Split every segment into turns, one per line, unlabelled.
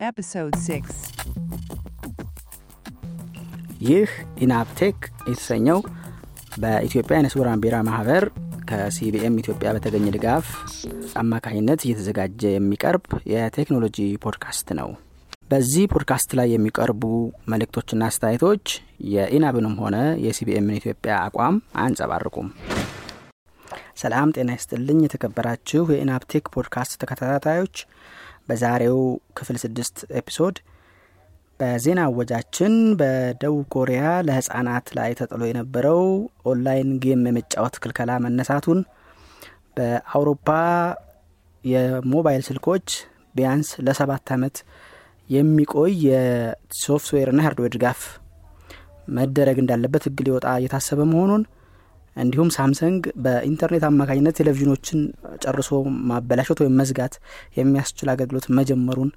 Episode 6
ይህ ኢናፕቴክ የተሰኘው በኢትዮጵያ ስውራን ብሔራዊ ማህበር ከሲቢኤም ኢትዮጵያ በተገኘ ድጋፍ አማካኝነት እየተዘጋጀ የሚቀርብ የቴክኖሎጂ ፖድካስት ነው። በዚህ ፖድካስት ላይ የሚቀርቡ መልእክቶችና አስተያየቶች የኢናብንም ሆነ የሲቢኤምን ኢትዮጵያ አቋም አያንጸባርቁም። ሰላም ጤና ይስጥልኝ። የተከበራችሁ የኢናፕቴክ ፖድካስት ተከታታዮች በዛሬው ክፍል ስድስት episode በዜና አወጃችን በደቡብ ኮሪያ ለህጻናት ላይ ተጥሎ የነበረው online game የመጫወት ክልከላ መነሳቱን፣ በአውሮፓ የሞባይል ስልኮች ቢያንስ ለሰባት ዓመት የሚቆይ የሶፍትዌርና ሃርድዌር ድጋፍ መደረግ እንዳለበት ህግ ሊወጣ እየታሰበ መሆኑን እንዲሁም ሳምሰንግ በኢንተርኔት አማካኝነት ቴሌቪዥኖችን ጨርሶ ማበላሸት ወይም መዝጋት የሚያስችል አገልግሎት መጀመሩን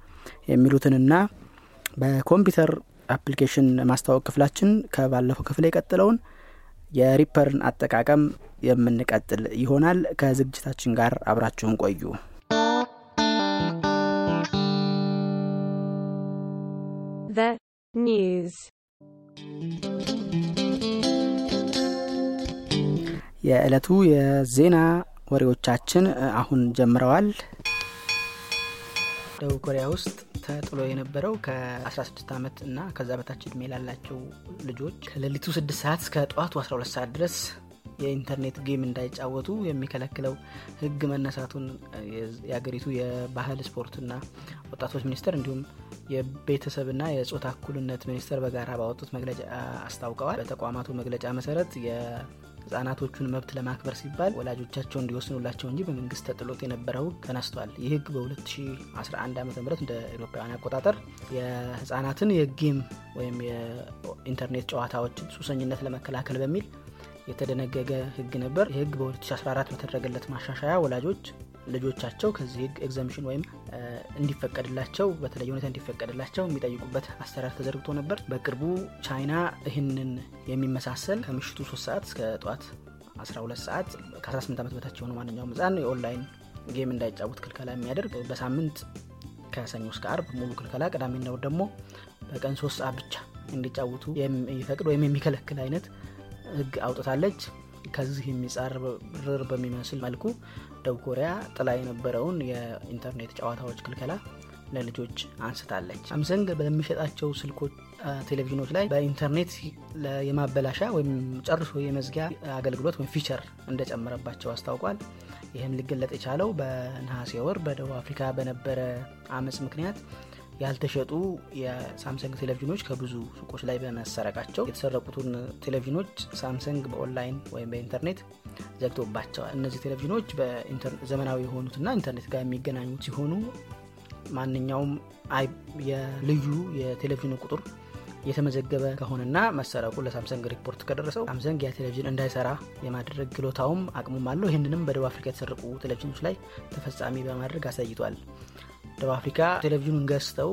የሚሉትንና በኮምፒውተር አፕሊኬሽን ማስታወቅ ክፍላችን ከባለፈው ክፍል የቀጥለውን የሪፐርን አጠቃቀም የምንቀጥል ይሆናል። ከዝግጅታችን ጋር አብራችሁን ቆዩ።
The
የዕለቱ የዜና ወሬዎቻችን አሁን ጀምረዋል። ደቡብ ኮሪያ ውስጥ ተጥሎ የነበረው ከ16 ዓመት እና ከዛ በታች እድሜ ላላቸው ልጆች ከሌሊቱ 6 ሰዓት እስከ ጠዋቱ 12 ሰዓት ድረስ የኢንተርኔት ጌም እንዳይጫወቱ የሚከለክለው ህግ መነሳቱን የአገሪቱ የባህል ስፖርትና ወጣቶች ሚኒስቴር እንዲሁም የቤተሰብና የጾታ እኩልነት ሚኒስቴር በጋራ ባወጡት መግለጫ አስታውቀዋል። በተቋማቱ መግለጫ መሰረት ህጻናቶቹን መብት ለማክበር ሲባል ወላጆቻቸው እንዲወስኑላቸው እንጂ በመንግስት ተጥሎት የነበረው ህግ ተነስቷል። ይህ ህግ በ2011 ዓ ም እንደ ኤሮፓውያን አቆጣጠር የህጻናትን የ game ወይም የኢንተርኔት ጨዋታዎችን ሱሰኝነት ለመከላከል በሚል የተደነገገ ህግ ነበር። ይህ ህግ በ2014 በተደረገለት ማሻሻያ ወላጆች ልጆቻቸው ከዚህ ህግ exemption ወይም እንዲፈቀድላቸው በተለየ ሁኔታ እንዲፈቀድላቸው የሚጠይቁበት አሰራር ተዘርግቶ ነበር። በቅርቡ ቻይና ይህንን የሚመሳሰል ከምሽቱ 3 ሰዓት እስከ ጠዋት 12 ሰዓት ከ18 ዓመት በታች የሆኑ ማንኛውም ህጻን የ online game እንዳይጫወት ክልከላ የሚያደርግ በሳምንት ከሰኞ እስከ አርብ ሙሉ ክልከላ፣ ቅዳሜና እሁድ ደግሞ በቀን 3 ሰዓት ብቻ እንዲጫወቱ የሚፈቅድ ወይም የሚከለክል አይነት ህግ አውጥታለች። ከዚህ የሚጻረር በሚመስል መልኩ ደቡብ ኮሪያ ጥላ የነበረውን የኢንተርኔት ጨዋታዎች ክልከላ ለልጆች አንስታለች። ሳምሰንግ በሚሸጣቸው ስልኮች፣ ቴሌቪዥኖች ላይ በኢንተርኔት የማበላሻ ወይም ጨርሶ የመዝጊያ አገልግሎት ወይም feature እንደጨመረባቸው አስታውቋል። ይህም ሊገለጥ የቻለው በነሐሴ ወር በደቡብ አፍሪካ በነበረ አመፅ ምክንያት ያልተሸጡ የሳምሰንግ ቴሌቪዥኖች ከብዙ ሱቆች ላይ በመሰረቃቸው የተሰረቁትን ቴሌቪዥኖች ሳምሰንግ በኦንላይን ወይም በኢንተርኔት ዘግቶባቸዋል። እነዚህ ቴሌቪዥኖች ዘመናዊ የሆኑትና ኢንተርኔት ጋር የሚገናኙ ሲሆኑ ማንኛውም የልዩ የቴሌቪዥን ቁጥር የተመዘገበ ከሆነና መሰረቁ ለሳምሰንግ ሪፖርት ከደረሰው ሳምሰንግ ያ ቴሌቪዥን እንዳይሰራ የማድረግ ችሎታውም አቅሙም አለው። ይህንንም በደቡብ አፍሪካ የተሰረቁ ቴሌቪዥኖች ላይ ተፈጻሚ በማድረግ አሳይቷል። ደቡብ አፍሪካ ቴሌቪዥኑን ገዝተው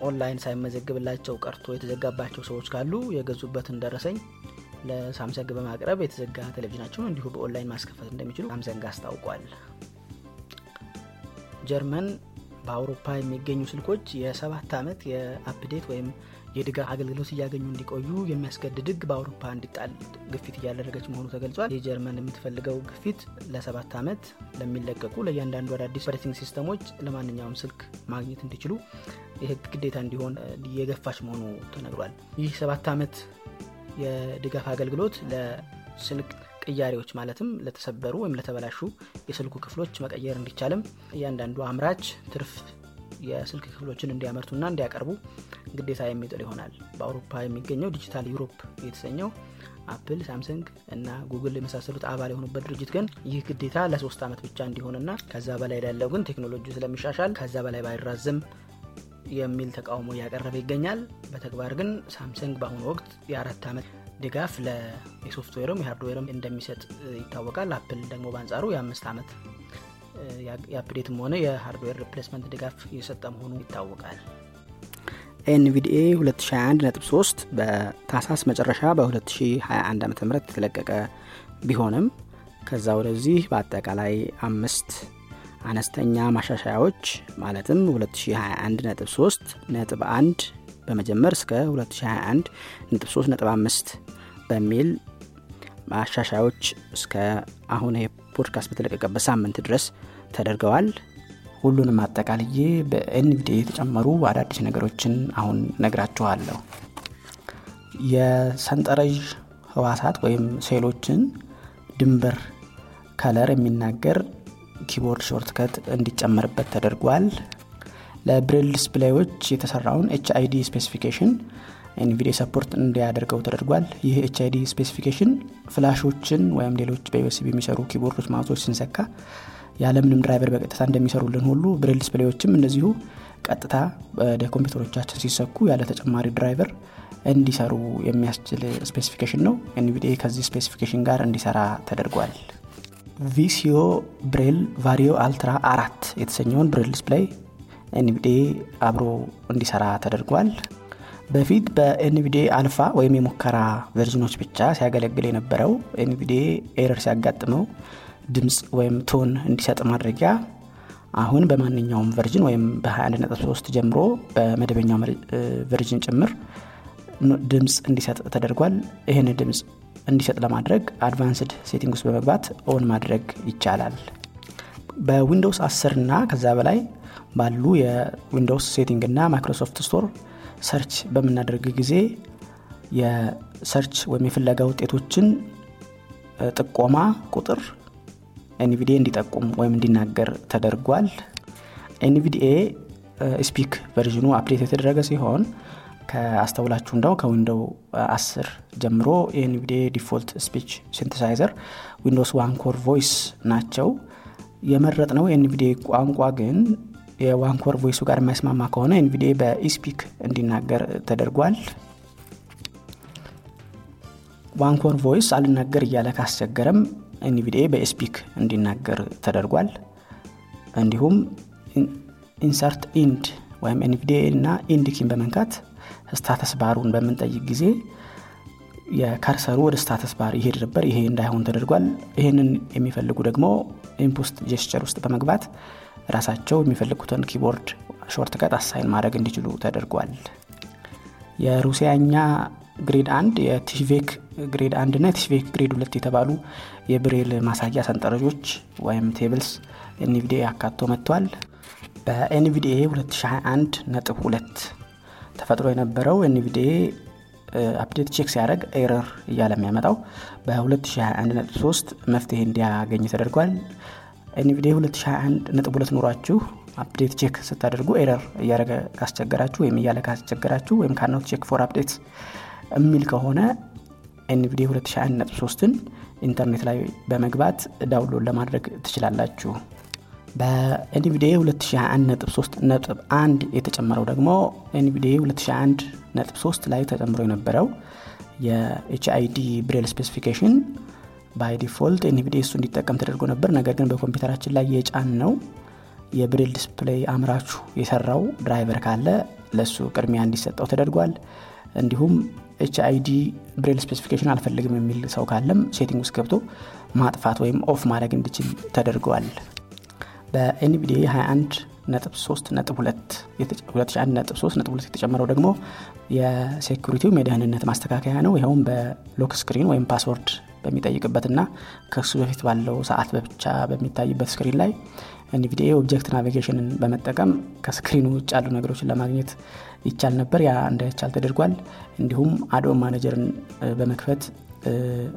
ኦንላይን ሳይመዘግብላቸው ቀርቶ የተዘጋባቸው ሰዎች ካሉ የገዙበትን ደረሰኝ ለሳምሰንግ በማቅረብ የተዘጋ ቴሌቪዥናቸውን እንዲሁ በኦንላይን ማስከፈት እንደሚችሉ ሳምሰንግ አስታውቋል። ጀርመን በአውሮፓ የሚገኙ ስልኮች የሰባት ዓመት የ update ወይም የድጋፍ አገልግሎት እያገኙ እንዲቆዩ የሚያስገድድ ህግ በአውሮፓ እንዲጣል ግፊት እያደረገች መሆኑ ተገልጿል። የጀርመን የምትፈልገው ግፊት ለሰባት ዓመት ለሚለቀቁ ለእያንዳንዱ አዳዲስ operating system ኦች ለማንኛውም ስልክ ማግኘት እንዲችሉ የህግ ግዴታ እንዲሆን እየገፋች መሆኑ ተነግሯል። ይህ ሰባት ዓመት የድጋፍ አገልግሎት ለስልክ ቅያሬዎች ማለትም ለተሰበሩ ወይም ለተበላሹ የስልኩ ክፍሎች መቀየር እንዲቻልም እያንዳንዱ አምራች ትርፍ የስልክ ክፍሎችን እንዲያመርቱና እንዲያቀርቡ ግዴታ የሚጥል ይሆናል። በአውሮፓ የሚገኘው ዲጂታል ዩሮፕ የተሰኘው አፕል፣ ሳምሰንግ እና ጉግል የመሳሰሉት አባል የሆኑበት ድርጅት ግን ይህ ግዴታ ለሶስት ዓመት ብቻ እንዲሆንና ከዛ በላይ ላለው ግን ቴክኖሎጂ ስለሚሻሻል ከዛ በላይ ባይራዝም የሚል ተቃውሞ እያቀረበ ይገኛል። በተግባር ግን ሳምሰንግ በአሁኑ ወቅት የአራት ዓመት ድጋፍ የሶፍትዌርም የሃርድዌርም እንደሚሰጥ ይታወቃል። አፕል ደግሞ በአንጻሩ የአምስት ዓመት የ update ም ሆነ የሃርድዌር replacement ድጋፍ እየሰጠ መሆኑ ይታወቃል። NVDA 2021.3 በታህሳስ መጨረሻ በ2021 ዓ ም የተለቀቀ ቢሆንም ከዛ ወደዚህ በአጠቃላይ አምስት አነስተኛ ማሻሻያዎች ማለትም 2021 ነጥብ 3 ነጥብ 1 በመጀመር እስከ 2021 ነጥብ 3 ነጥብ 5 በሚል ማሻሻያዎች እስከ አሁን ፖድካስት በተለቀቀበት ሳምንት ድረስ ተደርገዋል። ሁሉንም አጠቃልዬ በኤንቪዲኤ የተጨመሩ አዳዲስ ነገሮችን አሁን ነግራችኋለሁ የሰንጠረዥ ህዋሳት ወይም ሴሎችን ድንበር color የሚናገር keyboard shortcut እንዲጨመርበት ተደርጓል። ለ braille display ኦች የተሰራውን HID specification NVDA support እንዲያደርገው ተደርጓል። ይህ HID specification ፍላሾችን ወይም ሌሎች በ USB የሚሰሩ keyboard ኦች mouse ኦች ስንሰካ ያለምንም driver በቀጥታ እንደሚሰሩልን ሁሉ braille display ዎችም እንደዚሁ ቀጥታ ወደ ኮምፒውተሮቻችን ሲሰኩ ያለ ተጨማሪ driver እንዲሰሩ የሚያስችል specification ነው። NVDA ከዚህ specification ጋር እንዲሰራ ተደርጓል። ቪሲዮ Braille VarioUltra አራት የተሰኘውን braille display NVDA አብሮ እንዲሰራ ተደርጓል በፊት በ NVDA alpha ወይም የሙከራ version ኦች ብቻ ሲያገለግል የነበረው NVDA error ሲያጋጥመው ድምፅ ወይም tone እንዲሰጥ ማድረጊያ አሁን በማንኛውም version ወይም በ21.3 ጀምሮ በመደበኛው version ጭምር ድምፅ እንዲሰጥ ተደርጓል። ይህን ድምፅ እንዲሰጥ ለማድረግ advanced setting ውስጥ በመግባት on ማድረግ ይቻላል። በ Windows 10 እና ከዛ በላይ ባሉ የ Windows setting እና Microsoft Store search በምናደርግ ጊዜ የ search ወይም የፍለጋ ውጤቶችን ጥቆማ ቁጥር NVDA እንዲጠቁም ወይም እንዲናገር ተደርጓል። NVDA eSpeak version ኑ update የተደረገ ሲሆን ከአስተውላችሁ እንዳው ከ Window 10 ጀምሮ የ NVDA default speech synthesizer Windows OneCore voice ናቸው። የመረጥነው የ NVDA ቋንቋ ግን የ OneCore voice ኡ ጋር የማይስማማ ከሆነ NVDA በ eSpeak እንዲናገር ተደርጓል። OneCore voice አልናገር እያለ ካስቸገረም NVDA በ eSpeak እንዲናገር ተደርጓል። እንዲሁም insert end ወይም NVDA እና end key ን በመንካት status bar ኡን በምንጠይቅ ጊዜ የ cursor ኡ ወደ status bar ይሄድ ነበር። ይሄ እንዳይሆን ተደርጓል። ይህንን የሚፈልጉ ደግሞ input gesture ውስጥ በመግባት ራሳቸው የሚፈልጉትን keyboard shortcut assign ማድረግ እንዲችሉ ተደርጓል። የሩሲያኛ grade አንድ የቲሽቬክ grade አንድ እና የቲሽቬክ grade ሁለት የተባሉ የብሬል ማሳያ ሰንጠረዦች ወይም tables NVDA አካቶ መጥቷል። በ NVDA 2021 ነጥብ ሁለት ተፈጥሮ የነበረው NVDA update check ሲያደረግ error እያለ የሚያመጣው በ2021 ነጥብ 3 መፍትሄ እንዲያገኝ ተደርጓል NVDA 2021 ነጥብ ሁለት ኑሯችሁ update check ስታደርጉ error እያደረገ ካስቸገራችሁ ወይም እያለ ካስቸገራችሁ ወይም ካናውት ቼክ ፎር አፕዴት የሚል ከሆነ NVDA 2021 ነጥብ 3ን ኢንተርኔት ላይ በመግባት download ለማድረግ ትችላላችሁ። በ NVDA 2021 ነጥብ 3 ነጥብ 1 የተጨመረው ደግሞ NVDA 2021 ነጥብ 3 ላይ ተጨምሮ የነበረው የ HID braille specification by default NVDA እሱ እንዲጠቀም ተደርጎ ነበር። ነገር ግን በኮምፒውተራችን ላይ የጫንነው የ braille display አምራቹ የሰራው driver ካለ ለእሱ ቅድሚያ እንዲሰጠው ተደርጓል። እንዲሁም HID braille specification አልፈልግም የሚል ሰው ካለም setting ውስጥ ገብቶ ማጥፋት ወይም off ማድረግ እንዲችል ተደርገዋል በ NVDA 21 ነጥብ 3 ነጥብ 2 2001 ነጥብ 3 ነጥብ 2 የተጨመረው ደግሞ የ security ውም የደህንነት ማስተካከያ ነው። ይኸውም በ lock screen ወይም password በሚጠይቅበትና ከሱ በፊት ባለው ሰዓት በብቻ በሚታይበት screen ላይ NVDA object navigation ን በመጠቀም ከ screen ኑ ውጭ ያሉ ነገሮችን ለማግኘት ይቻል ነበር። ያ እንዳይቻል ተደርጓል። እንዲሁም add-on manager ን በመክፈት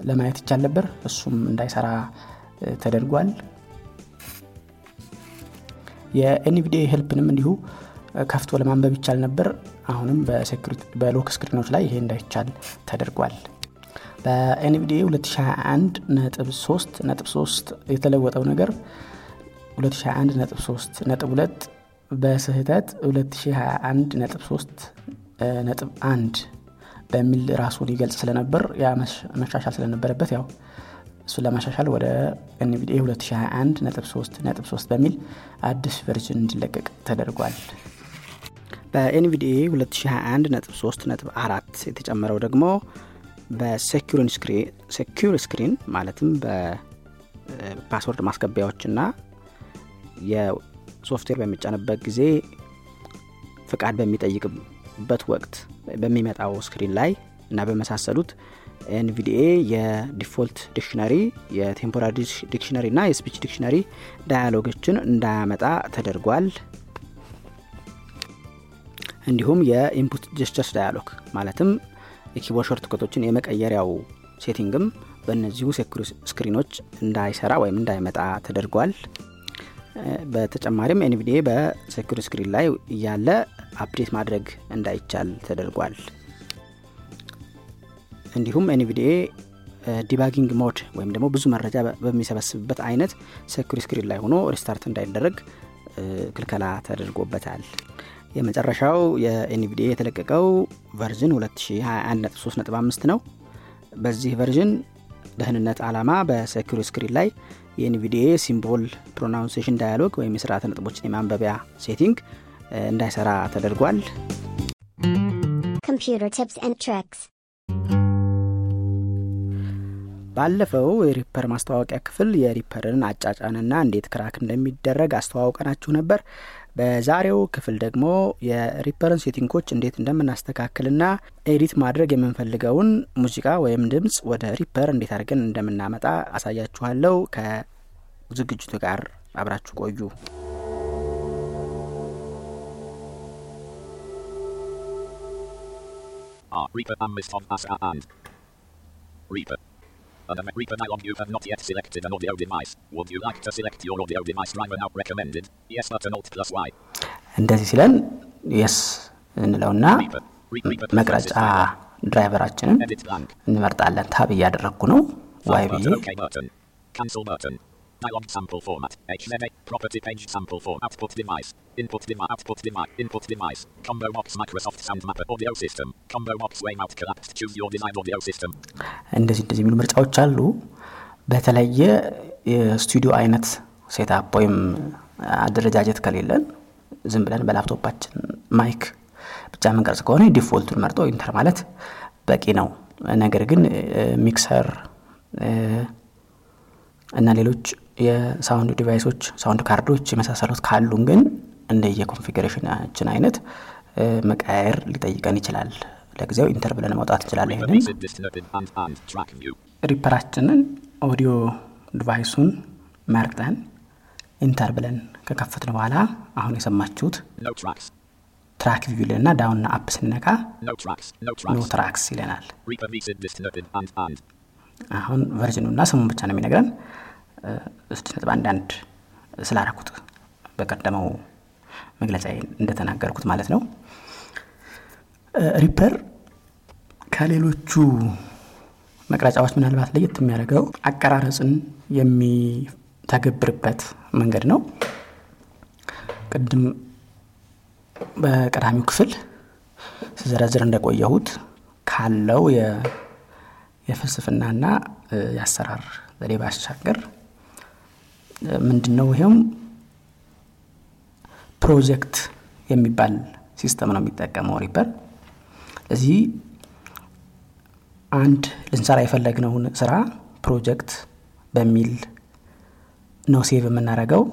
ለማየት ይቻል ነበር። እሱም እንዳይሰራ ተደርጓል። የ NVDA help ንም እንዲሁ ከፍቶ ለማንበብ ይቻል ነበር። አሁንም በ lock screen ኦች ላይ ይሄ እንዳይቻል ተደርጓል በ NVDA 2021 ነጥብ 3 ነጥብ 3 የተለወጠው ነገር 2021 ነጥብ 3 ነጥብ 2 በስህተት 2021 ነጥብ 3 ነጥብ 1 በሚል ራሱን ይገልጽ ስለነበር ያ መሻሻል ስለነበረበት ያው እሱን ለማሻሻል ወደ NVDA 2021 ነጥብ 3 ነጥብ 3 በሚል አዲስ version እንዲለቀቅ ተደርጓል። በ NVDA 2021 ነጥብ 3 ነጥብ 4 የተጨመረው ደግሞ በ secure screen ማለትም በ password ማስገቢያዎችና የሶፍትዌር በሚጫንበት ጊዜ ፍቃድ በሚጠይቅበት ወቅት በሚመጣው screen ላይ እና በመሳሰሉት NVDA የ default dictionary የ temporary dictionary እና የ speech dictionary dialog ኦችን እንዳያመጣ ተደርጓል። እንዲሁም የ input gestures dialog ማለትም የ keyboard shortcut ኦችን የመቀየሪያው setting ም በእነዚሁ screen ኦች እንዳይሰራ ወይም እንዳይመጣ ተደርጓል። በተጨማሪም NVDA በ secure screen ላይ እያለ update ማድረግ እንዳይቻል ተደርጓል። እንዲሁም NVDA debugging mode ወይም ደግሞ ብዙ መረጃ በሚሰበስብበት አይነት secure screen ላይ ሆኖ restart እንዳይደረግ ክልከላ ተደርጎበታል የመጨረሻው የ NVDA የተለቀቀው version 2021.3.5 ነው። በዚህ version ደህንነት ዓላማ በ secure screen ላይ የ NVDA symbol pronunciation dialog ወይም የስርዓተ ነጥቦችን የማንበቢያ setting እንዳይሰራ ተደርጓል. ባለፈው የ Reaper ማስተዋወቂያ ክፍል የ Reaper ን አጫጫንና እንዴት crack እንደሚደረግ አስተዋውቀናችሁ ነበር በዛሬው ክፍል ደግሞ የ Reaper ን setting ኦች እንዴት እንደምናስተካክልና edit ማድረግ የምንፈልገውን ሙዚቃ ወይም ድምፅ ወደ Reaper እንዴት አድርገን እንደምናመጣ አሳያችኋለሁ። ከዝግጅቱ ጋር አብራችሁ ቆዩ።
List of Asa and Reaper. An Am- Reaper dialog you have not yet selected an audio device. Would you like to select your audio device driver now recommended? Yes button alt plus Y.
እንደዚህ ሲለን የስ እንለውና መቅረጫ. ድራይቨራችንን. እንመርጣለን ታብ እያደረግኩ ነው ዋይ ብዬ
Dialog sample format. HZA. Property page sample form. Output device. Input device. Output device. Input device. Combo box Microsoft Sound Mapper audio system. Combo box way out collapsed. Choose your desired audio system.
እንደዚህ እንደዚህ የሚሉ ምርጫዎች አሉ በተለየ የስቱዲዮ አይነት setup ወይም አደረጃጀት ከሌለን ዝም ብለን በ laptop ኣችን mic ብቻ የምንቀርጽ ከሆነ default ኡን መርጦ enter ማለት በቂ ነው ነገር ግን mixer እና ሌሎች የ sound device ኦች sound card ኦች የመሳሰሉት ካሉን ግን እንደየ configuration ኣችን አይነት እ፣ መቀያየር ሊጠይቀን ይችላል ለጊዜው enter ብለን መውጣት እንችላለን ይህንን.
Reaper ኣችንን
audio device ኡን መርጠን enter ብለን ከከፈትን በኋላ አሁን የሰማችሁት. Track view ልና ዳውንና አፕ.
No No. tracks
ይለናል አሁን version ኑና ስሙን ብቻ ነው የሚነግረን ስድስት ነጥብ አንዳንድ ስላረኩት በቀደመው መግለጫ እንደተናገርኩት ማለት ነው። ሪፐር ከሌሎቹ መቅረጫዎች ምናልባት ለየት የሚያደርገው አቀራረጽን የሚተገብርበት መንገድ ነው። ቅድም በቀዳሚው ክፍል ስዘረዝር እንደቆየሁት ካለው የፍልስፍናና የአሰራር ዘዴ ባሻገር ምንድን ነው ይሄም ፕሮጀክት የሚባል system ነው የሚጠቀመው Reaper። ስለዚህ አንድ ልንሰራ የፈለግነውን ስራ ፕሮጀክት በሚል ነው save የምናደርገው።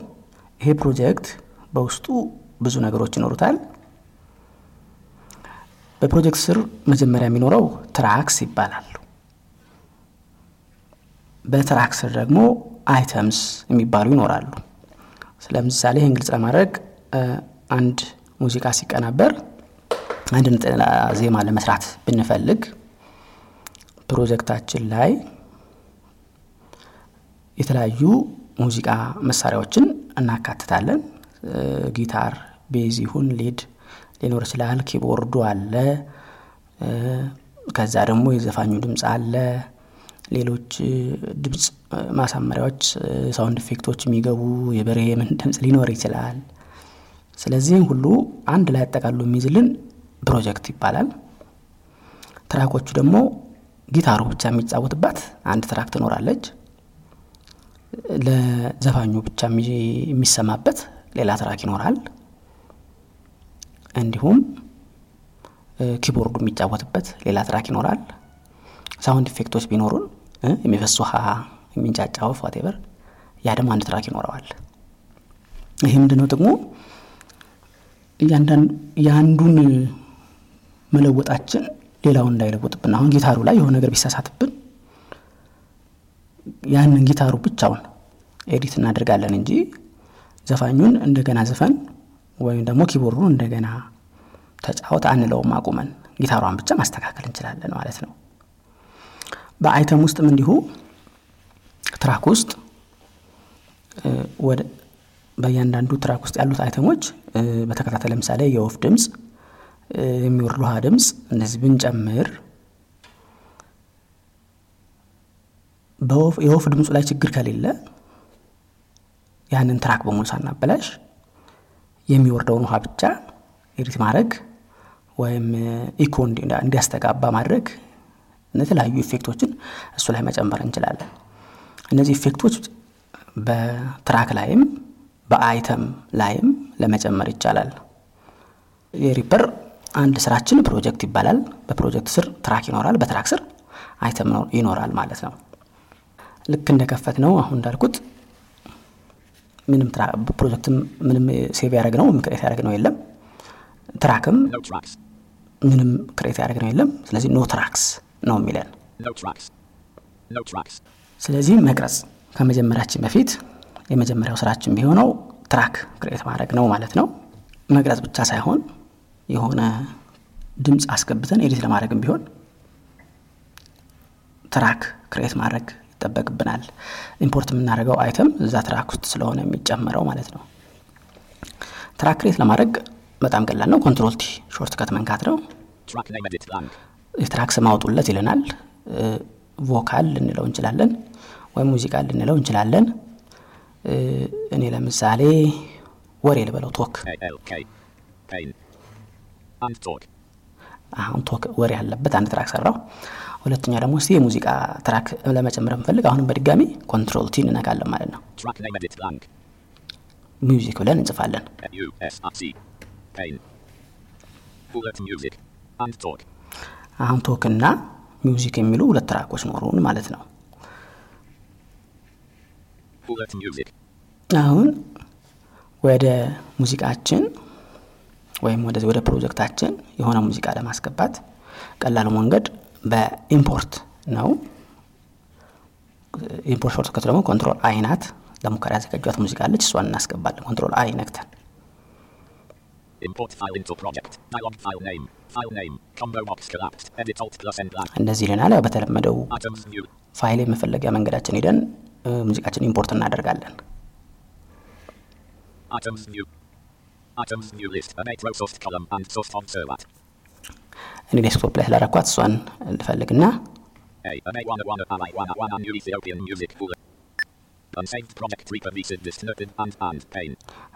ይሄ ፕሮጀክት በውስጡ ብዙ ነገሮች ይኖሩታል። በፕሮጀክት ስር መጀመሪያ የሚኖረው tracks ይባላሉ በ track ስር ደግሞ items የሚባሉ ይኖራሉ። ስለምሳሌ ይህን ግልጽ ለማድረግ አንድ ሙዚቃ ሲቀናበር አንድ ነጠላ ዜማ ለመስራት ብንፈልግ ፕሮጀክታችን ላይ የተለያዩ ሙዚቃ መሳሪያዎችን እናካትታለን። ጊታር bass ይሁን lead ሊኖር ይችላል keyboard ኡ አለ። ከዛ ደግሞ የዘፋኙ ድምፅ አለ። ሌሎች ድምፅ ማሳመሪያዎች sound effect ኦች የሚገቡ የበሬ የምን ድምፅ ሊኖር ይችላል። ስለዚህም ሁሉ አንድ ላይ አጠቃሎ የሚይዝልን ፕሮጀክት ይባላል። track ኦቹ ደግሞ ጊታሩ ብቻ የሚጫወትባት አንድ track ትኖራለች። ለዘፋኙ ብቻ የሚ- የሚሰማበት ሌላ track ይኖራል። እንዲሁም keyboard ኡ የሚጫወትበት ሌላ track ይኖራል። sound effect ኦች ቢኖሩን የሚፈስ ውሃ የሚንጫጫ ወፍ whatever ያ ደግሞ አንድ track ይኖረዋል ይህ ምንድነው ጥቅሙ? የአንዱን መለወጣችን ሌላውን እንዳይለወጥብን። አሁን ጊታሩ ላይ የሆነ ነገር ቢሳሳትብን ያንን ጊታሩ ብቻውን edit እናደርጋለን እንጂ ዘፋኙን እንደገና ዝፈን ወይም ደግሞ keyboard ኡን እንደገና ተጫወት አንለውም። አቁመን ጊታሯን ብቻ ማስተካከል እንችላለን ማለት ነው። በ item ውስጥም እንዲሁ track ውስጥ በእያንዳንዱ track ውስጥ ያሉት item ኦች በተከታታይ ለምሳሌ የወፍ ድምፅ፣ የሚወርድ ውሃ ድምፅ እነዚህ ብንጨምር የወፍ ድምፁ ላይ ችግር ከሌለ ያንን track በሙሉ ሳናበላሽ የሚወርደውን ውሃ ብቻ edit ማድረግ ወይም ኢኮ እንዲያስተጋባ ማድረግ የተለያዩ effect ኦችን እሱ ላይ መጨመር እንችላለን። እነዚህ effect ኦች በ track ላይም በ item ላይም ለመጨመር ይቻላል። የ Reaper አንድ ስራችን ፕሮጀክት ይባላል። በፕሮጀክት ስር track ይኖራል፣ በ track ስር item ይኖራል ማለት ነው። ልክ እንደከፈትነው አሁን እንዳልኩት ምንም ፕሮጀክትም ምንም save ያደረግነው create ያደረግነው የለም። track ም ምንም create ያደረግነው የለም። ስለዚህ no tracks ነው የሚለን። ስለዚህ መቅረጽ ከመጀመራችን በፊት የመጀመሪያው ስራችን የሚሆነው track create ማድረግ ነው ማለት ነው። መቅረጽ ብቻ ሳይሆን የሆነ ድምፅ አስገብተን edit ለማድረግም ቢሆን track create ማድረግ ይጠበቅብናል። import የምናደርገው item እዛ track ውስጥ ስለሆነ የሚጨመረው ማለት ነው። track create ለማድረግ በጣም ቀላል ነው። control T shortcut መንካት ነው። የ track ስም አውጡለት ይለናል። vocal ልንለው እንችላለን፣ ወይም ሙዚቃ ልንለው እንችላለን። እኔ ለምሳሌ ወሬ ልበለው talk። አሁን talk ወሬ ያለበት አንድ track ሰራው። ሁለተኛ ደግሞ እስቲ የሙዚቃ track ለመጨመር የምፈልግ አሁንም በድጋሚ Control T እንነካለን ማለት ነው። music ብለን እንጽፋለን። አሁን talk እና music የሚሉ ሁለት track ኦች ኖሩን ማለት ነው። አሁን ወደ ሙዚቃችን ወይም ወደዚህ ወደ ፕሮጀክታችን የሆነ ሙዚቃ ለማስገባት ቀላሉ መንገድ በ import ነው። import shortcut ደግሞ Control I ናት። ለሙከራ ያዘጋጀኋት ሙዚቃ አለች፣ እሷን እናስገባለን። Control I ነክተን እንደዚህ ይለናል። ያው በተለመደው ፋይል የመፈለጊያ መንገዳችን ሄደን ሙዚቃችን import እናደርጋለን። እኔ desktop ላይ ስላረኳት እሷን ልፈልግና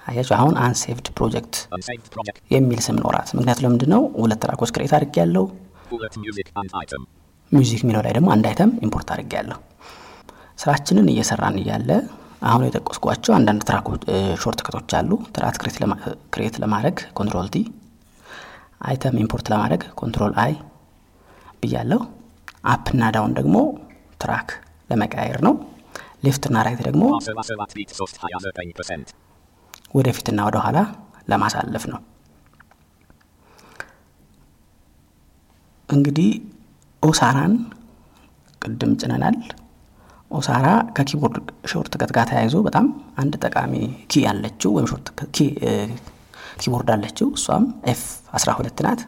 አያችሁ አሁን unsaved project የሚል ስም ኖራት። ምክንያቱ ለምንድን ነው? ሁለት track ኦች create አድርግ ያለው music የሚለው ላይ ደግሞ አንድ item import አድርግ ያለው ስራችንን እየሰራን እያለ አሁን የጠቀስኳቸው አንዳንድ track ኦች shortcut ኦች አሉ። track create ለማድረግ Control T፣ item import ለማድረግ Control I ብያለሁ። up እና down ደግሞ track ለመቀያየር ነው። left እና right ደግሞ ወደፊትና ወደ ኋላ ለማሳለፍ ነው። እንግዲህ OSARA ን ቅድም ጭነናል። OSARA ከ keyboard shortcut ጋር ተያይዞ በጣም አንድ ጠቃሚ key ያለችው ወይም short keyboard አለችው። እሷም F 12 ናት።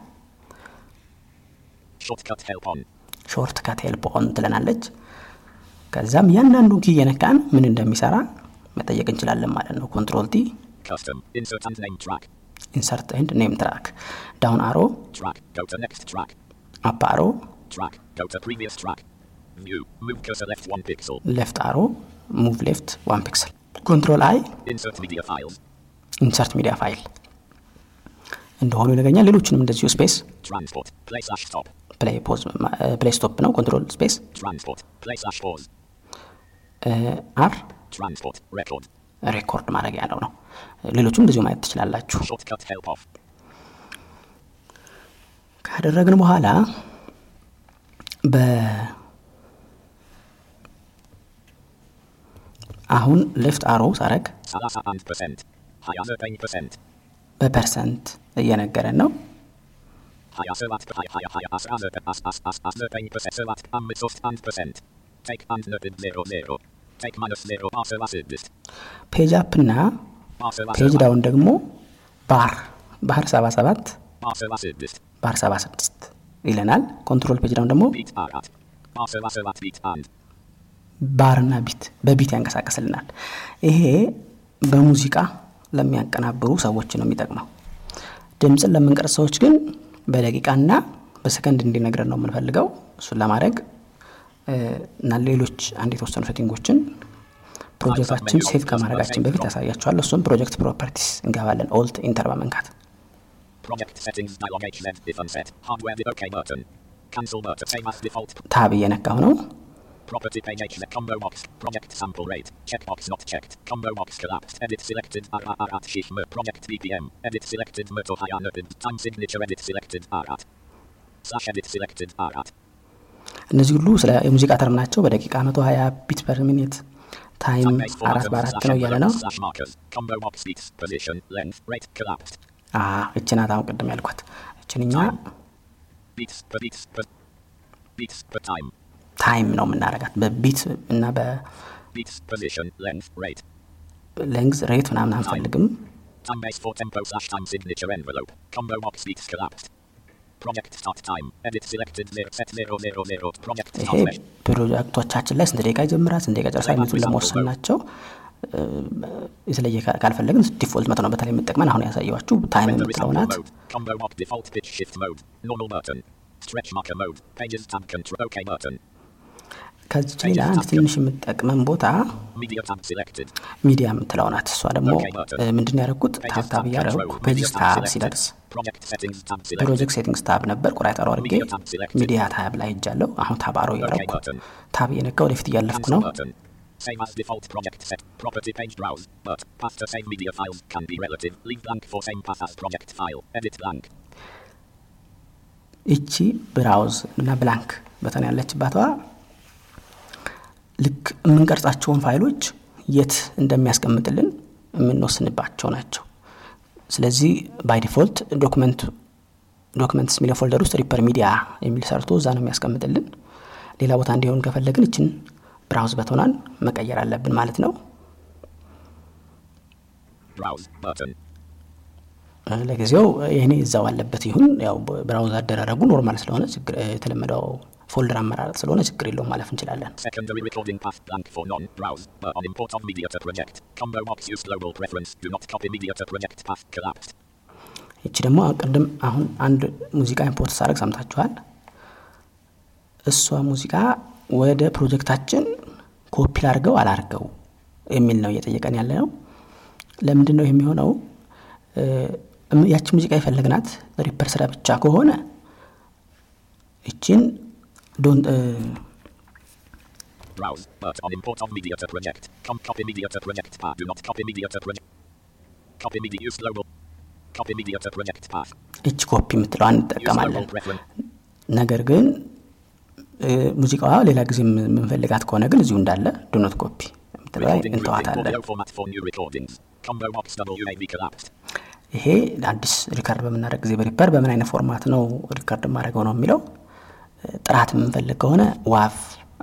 shortcut help on ትለናለች። ከዛም እያንዳንዱን key እየነካን ምን እንደሚሰራ መጠየቅ እንችላለን ማለት ነው። Control T insert and name track down arrow up arrow left arrow move left one pixel Control I insert media file እንደሆኑ ይነግረኛል። ሌሎችንም እንደዚሁ space play stop ነው። Control space R ሬኮርድ ማድረጊያ ነው ነው። ሌሎቹም እንደዚሁ ማየት ትችላላችሁ። ካደረግን በኋላ በ አሁን ሌፍት አሮ ሳረግ. በፐርሰንት እየነገረን ነው።
Higher so at higher higher higher as as as as as as than percent so at am with soft and percent. Take and noted zero zero. Take minus zero also as this.
ፔጅ አፕ እና ፔጅ ዳውን ደግሞ ባር ባር 77
Also as this.
ባር 76 ይለናል። ኮንትሮል ፔጅ ዳውን ደግሞ. ባርና ቢት በቢት ያንቀሳቀስልናል። ይሄ በሙዚቃ ለሚያቀናብሩ ሰዎች ነው የሚጠቅመው። ድምፅን ለምንቀርጽ ሰዎች ግን በደቂቃና በሰከንድ እንዲነግረን ነው የምንፈልገው። እሱን ለማድረግ እና ሌሎች አንድ የተወሰኑ setting ኦችን ፕሮጀክታችን save ከማድረጋችን በፊት ያሳያቸዋል። እሱም project properties እንገባለን። Alt Enter በመንካት. tab እየነካሁ ነው።
Property page HZ combo box. Project sample rate. Checkbox not checked. Combo box collapsed. Edit selected RR at shift mer. Project BPM. Edit selected Merto higher noted. Time signature edit selected RR. Slash edit selected RR.
እነዚህ ሁሉ ስለ የሙዚቃ term ናቸው። በደቂቃ 120 beat per minute
time
አራት በአራት ነው እያለ ነው። እችናት አሁን ቅድም ያልኳት እችንኛ
time
ነው የምናረጋት በ beat
እና. በ length rate
ምናምን አንፈልግም። ይሄ. ፕሮጀክቶቻችን ላይ ስንት ደቂቃ ይጀምራል፣ ስንት ደቂቃ ጨርሳል የሚሉትን ለመወሰን ናቸው። የተለየ ካልፈለግን default መቶ ነው። በተለይ የምጠቅመን አሁን ያሳየኋችሁ
time
የምትለው ናት።
box default pitch shift mode. Normal
ከዚች ሌላ አንድ ትንሽ የምጠቅመን ቦታ. ሚዲያ የምትለው ናት። እሷ ደግሞ ምንድን ያደረግኩት tab
tab
እያደረግኩ
tab tab.
ሲደርስ.
project settings tab
ነበር ጠሮ አድርጌ.
media tab
ላይ እጃለሁ። አሁን tab arrow እያደረግኩ. tab እየነካ ወደፊት እያለፍኩ ነው።.
Same as default project set. Property page browse. But path to same media files can be relative. Leave blank for same path as project file. Edit blank.
እቺ browse እና blank button ያለችባቷ ልክ የምንቀርጻቸውን ፋይሎች የት እንደሚያስቀምጥልን የምንወስንባቸው ናቸው። ስለዚህ by default document documents የሚለው folder ውስጥ Reaper media የሚል ሰርቶ እዛ ነው የሚያስቀምጥልን። ሌላ ቦታ እንዲሆን ከፈለግን እችን browse button ኧን መቀየር አለብን ማለት ነው።
Browse button.
እ፣ ለጊዜው ይህኔ እዛው አለበት ይሁን። ያው browse አደራረጉ normal ስለሆነ የተለመደው folder አመራረጥ ስለሆነ ችግር የለውም ማለፍ እንችላለን።
Secondary recording path blank for none. Browse button. On import of media to project. Combo box use global preference. Do not copy media to project path collapsed.
ይቺ ደግሞ ቅድም አሁን አንድ ሙዚቃ import ሳደርግ ሰምታችኋል። እሷ ሙዚቃ ወደ ፕሮጀክታችን ኮፒ ላድርገው አላርገው የሚል ነው እየጠየቀን ያለ ነው። ለምንድን ነው የሚሆነው? ያቺ ሙዚቃ የፈለግናት Reaper ስራ ብቻ ከሆነ ይችን ዶን
Browse. But on import of media to project. Com copy media to project path. Do not copy media to project. Copy media use global. Copy media to project path.
ይች ኮፒ የምትለዋን
Use
እንጠቀማለን።. ነገር ግን ሙዚቃዋ ሌላ ጊዜ የምንፈልጋት ከሆነ ግን እዚሁ እንዳለ ዶኖት ኮፒ
grouping.
እንተዋታለን።. ይሄ አዲስ record በምናደርግ ጊዜ በ Reaper በምን አይነት format ነው record የማደርገው ነው የሚለው ጥራት የምንፈልግ ከሆነ WAV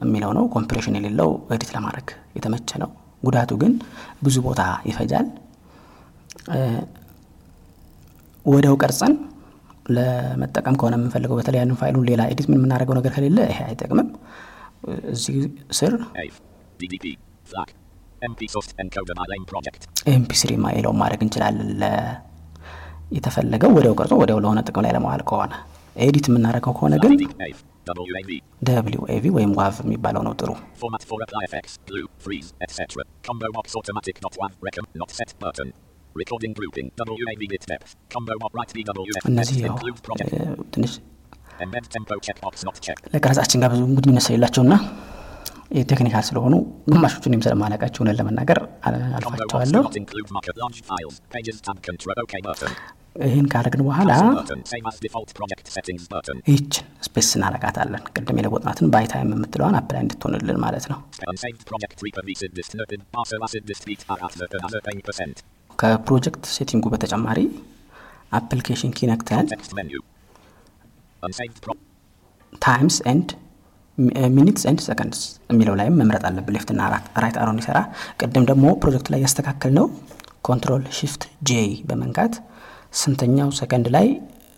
የሚለው ነው። compression የሌለው edit ለማድረግ የተመቸ ነው። ጉዳቱ ግን ብዙ ቦታ ይፈጃል። ወዲያው ቀርጸን ለመጠቀም ከሆነ የምንፈልገው በተለይ ያንን ፋይሉን ሌላ edit ምን የምናደርገው ነገር ከሌለ ይሄ አይጠቅምም። እዚህ ስር
AVE. DDP. FLAC. MP source encoder by lane project.
ኤምፒ ስሪ ማይለው ማድረግ እንችላለን። የተፈለገው ወዲያው ቀርጾ ወዲያው ለሆነ ጥቅም ላይ ለመዋል ከሆነ ኤዲት የምናደርገው ከሆነ ግን.
WAV.
ኤቪ ወይም ዋቭ የሚባለው ነው ጥሩ።
Format for apply effects. Blue. Freeze. Etc. Combo box automatic. Not one. Recomm. Not set button. Recording grouping. WAV bit depth. Combo box right BWF.
እነዚህ ትንሽ. ለቀረጻችን ጋር ብዙ ግንኙነት ስለሌላቸውና የ technical ስለሆኑ ግማሾቹን ስለማላውቃቸው እውነት ለመናገር አልፋቸዋለሁ። ይህን ካደረግን በኋላ. ይህችን space እናረጋታለን። ቅድም የለወጥናትን by time የምትለዋን apply እንድትሆንልን ማለት ነው።
Unsaved project Reaper visit dist noted. Also acid dist beat are at the other 10%.
ከፕሮጀክት setting ኡ በተጨማሪ application key ነክተን
Text menu. Unsaved pro-
times and minutes and seconds የሚለው ላይም መምረጥ አለብን left ና right arrow እንዲሰራ ቅድም ደግሞ ፕሮጀክቱ ላይ ያስተካከል ነው control shift J በመንካት ስንተኛው ሰከንድ ላይ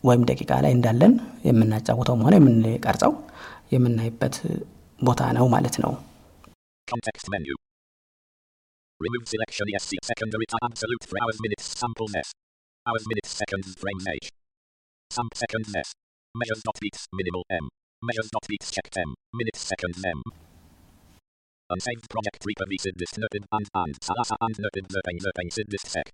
ወይም ደቂቃ ላይ እንዳለን የምናጫውተውም ሆነ የምንቀርጸው የምናይበት ቦታ ነው ማለት ነው.
Unsaved project reaper visit this noted and and salasa and noted zerpain zerpain sid this sec.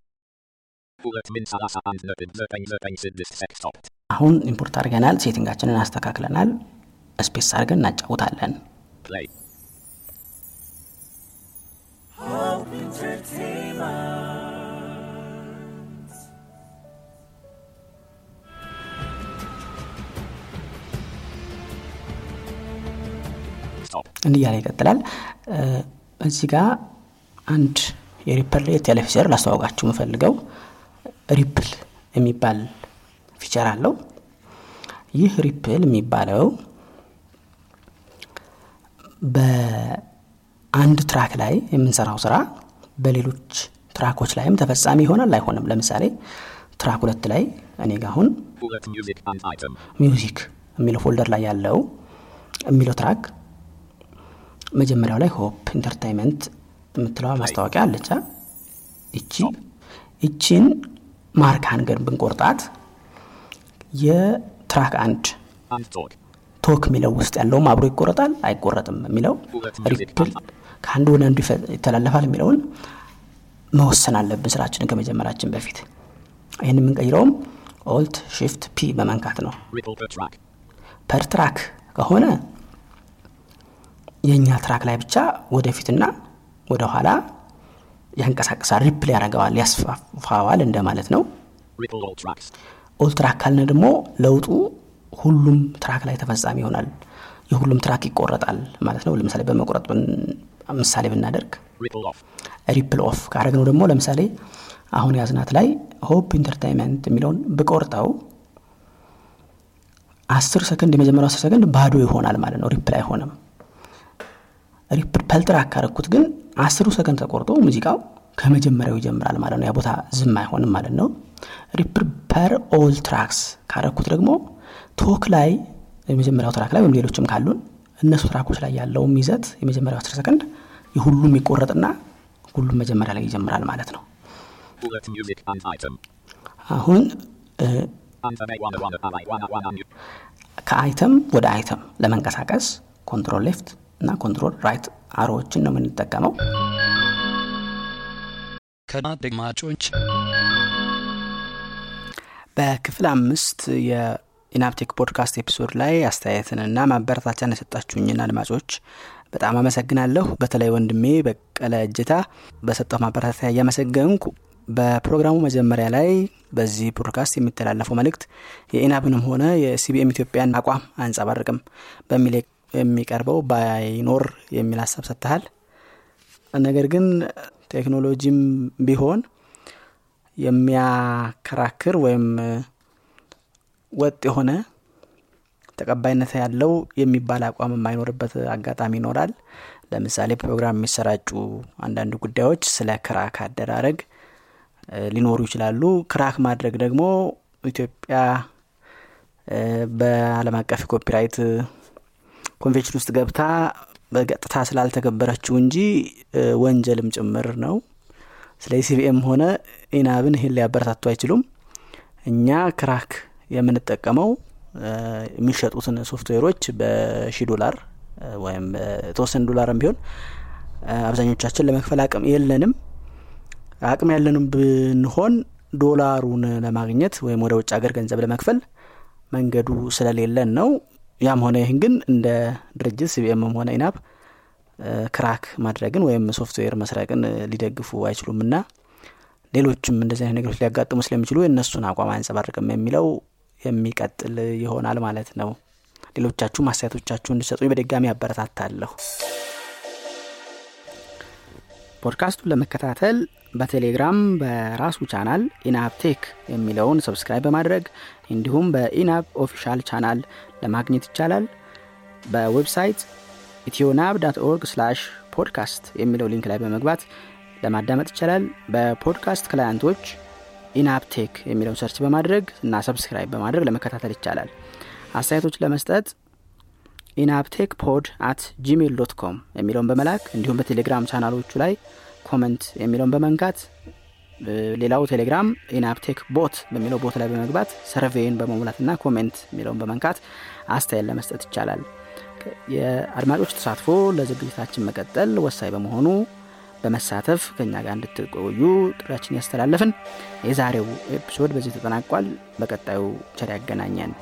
አሁን ኢምፖርት አድርገናል ሴቲንጋችንን አስተካክለናል። ስፔስ አድርገን እናጫውታለን. እንዲህ እያለ ይቀጥላል። እዚህ ጋር አንድ ለየት ያለ feature ላስተዋውቃችሁ የምፈልገው ripple የሚባል feature አለው። ይህ ripple የሚባለው በአንድ track ላይ የምንሰራው ስራ በሌሎች track ኦች ላይም ተፈጻሚ ይሆናል አይሆንም? ለምሳሌ track ሁለት ላይ እኔ ጋ አሁን.
music
የሚለው folder ላይ ያለው የሚለው track መጀመሪያው ላይ Hope Entertainment የምትለዋ ማስታወቂያ አለቻ ይቺ ይቺን mark አርገን ብንቆርጣት የ track
አንድ. talk
የሚለው ውስጥ ያለውም አብሮ ይቆረጣል አይቆረጥም የሚለው ripple ከአንዱ ወደ አንዱ ይተላለፋል የሚለውን መወሰን አለብን ስራችንን ከመጀመራችን በፊት ይህን የምንቀይረውም alt shift P በመንካት ነው.
per track
ከሆነ የእኛ track ላይ ብቻ ወደፊትና ወደ ኋላ ያንቀሳቅሳል ripple ያደርገዋል ያስፋፋዋል እንደማለት ነው።
Ripple all tracks.
all track ካልን ደግሞ ለውጡ ሁሉም track ላይ ተፈጻሚ ይሆናል። የሁሉም track ይቆረጣል ማለት ነው። ለምሳሌ በመቁረጥ ምሳሌ ብናደርግ.
ripple off
ካደረግነው ደግሞ ለምሳሌ አሁን ያዝናት ላይ Hope Entertainment የሚለውን ብቆርጠው አስር ሰከንድ የመጀመሪያው አስር ሰከንድ ባዶ ይሆናል ማለት ነው። ripple አይሆንም። ripple per track ካረኩት ግን አስሩ ሰከንድ ተቆርጦ ሙዚቃው ከመጀመሪያው ይጀምራል ማለት ነው ያ ቦታ ዝም አይሆንም ማለት ነው ripple per all tracks ካረኩት ደግሞ talk ላይ የመጀመሪያው track ላይ ወይም ሌሎችም ካሉን እነሱ track ኦች ላይ ያለውም ይዘት የመጀመሪያው አስር ሰከንድ የሁሉም ይቆረጥና ሁሉም መጀመሪያ ላይ ይጀምራል ማለት ነው. አሁን.
ከ
item ወደ item ለመንቀሳቀስ control left እና control right arrow ዎችን ነው የምንጠቀመው።
ከአድማጮች
በክፍል አምስት የኢናብ ቴክ ፖድካስት episode ላይ አስተያየትንና ማበረታቻን የሰጣችሁኝን አድማጮች በጣም አመሰግናለሁ። በተለይ ወንድሜ በቀለ እጅታ በሰጠው ማበረታቻ እያመሰገንኩ በፕሮግራሙ መጀመሪያ ላይ በዚህ ፖድካስት የሚተላለፈው መልእክት የኢናብንም ሆነ የሲቢኤም ኢትዮጵያን አቋም አያንጸባርቅም በሚል የሚቀርበው ባይኖር የሚል ሀሳብ ሰጥተሃል። ነገር ግን ቴክኖሎጂም ቢሆን የሚያከራክር ወይም ወጥ የሆነ ተቀባይነት ያለው የሚባል አቋም የማይኖርበት አጋጣሚ ይኖራል። ለምሳሌ ፕሮግራም የሚሰራጩ አንዳንድ ጉዳዮች ስለ crack አደራረግ ሊኖሩ ይችላሉ። crack ማድረግ ደግሞ ኢትዮጵያ በአለም አቀፍ copyright convention ውስጥ ገብታ በቀጥታ ስላልተገበረችው እንጂ ወንጀልም ጭምር ነው። ስለዚህ ሲቢኤም ሆነ ኢናብን ይህን ሊያበረታቱ አይችሉም። እኛ crack የምንጠቀመው የሚሸጡትን ሶፍትዌሮች በሺ ዶላር ወይም የተወሰነ ዶላርም ቢሆን አብዛኞቻችን ለመክፈል አቅም የለንም። አቅም ያለንም ብንሆን ዶላሩን ለማግኘት ወይም ወደ ውጭ ሀገር ገንዘብ ለመክፈል መንገዱ ስለሌለን ነው ያም ሆነ ይህን ግን እንደ ድርጅት ሲቢኤምም ሆነ ኢናብ እ፣ crack ማድረግን ወይም ሶፍትዌር መስረቅን ሊደግፉ አይችሉም እና ሌሎችም እንደዚህ አይነት ነገሮች ሊያጋጥሙ ስለሚችሉ የእነሱን አቋም አያንጸባርቅም የሚለው የሚቀጥል ይሆናል ማለት ነው። ሌሎቻችሁም አስተያየቶቻችሁ እንዲሰጡኝ በድጋሚ አበረታታለሁ ፖድካስቱን ለመከታተል በቴሌግራም በራሱ ቻናል ኢናብ ቴክ የሚለውን subscribe በማድረግ እንዲሁም በኢናብ official channel ለማግኘት ይቻላል። በ website ethionab dot org slash podcast የሚለው link ላይ በመግባት ለማዳመጥ ይቻላል። በ podcast client ኦች ኢናብቴክ የሚለውን search በማድረግ እና subscribe በማድረግ ለመከታተል ይቻላል። አስተያየቶች ለመስጠት enabtech pod at gmail dot com የሚለውን በመላክ እንዲሁም በቴሌግራም ቻናሎቹ ላይ comment የሚለውን በመንካት ሌላው ቴሌግራም ኢናብቴክ bot በሚለው bot ላይ በመግባት survey ን በመሙላትና comment የሚለውን በመንካት አስተያየት ለመስጠት ይቻላል። የአድማጮች ተሳትፎ ለዝግጅታችን መቀጠል ወሳኝ በመሆኑ በመሳተፍ ከኛ ጋር እንድትቆዩ ጥሪያችን ያስተላለፍን የዛሬው episode በዚህ ተጠናቋል። በቀጣዩ ቸር ያገናኘን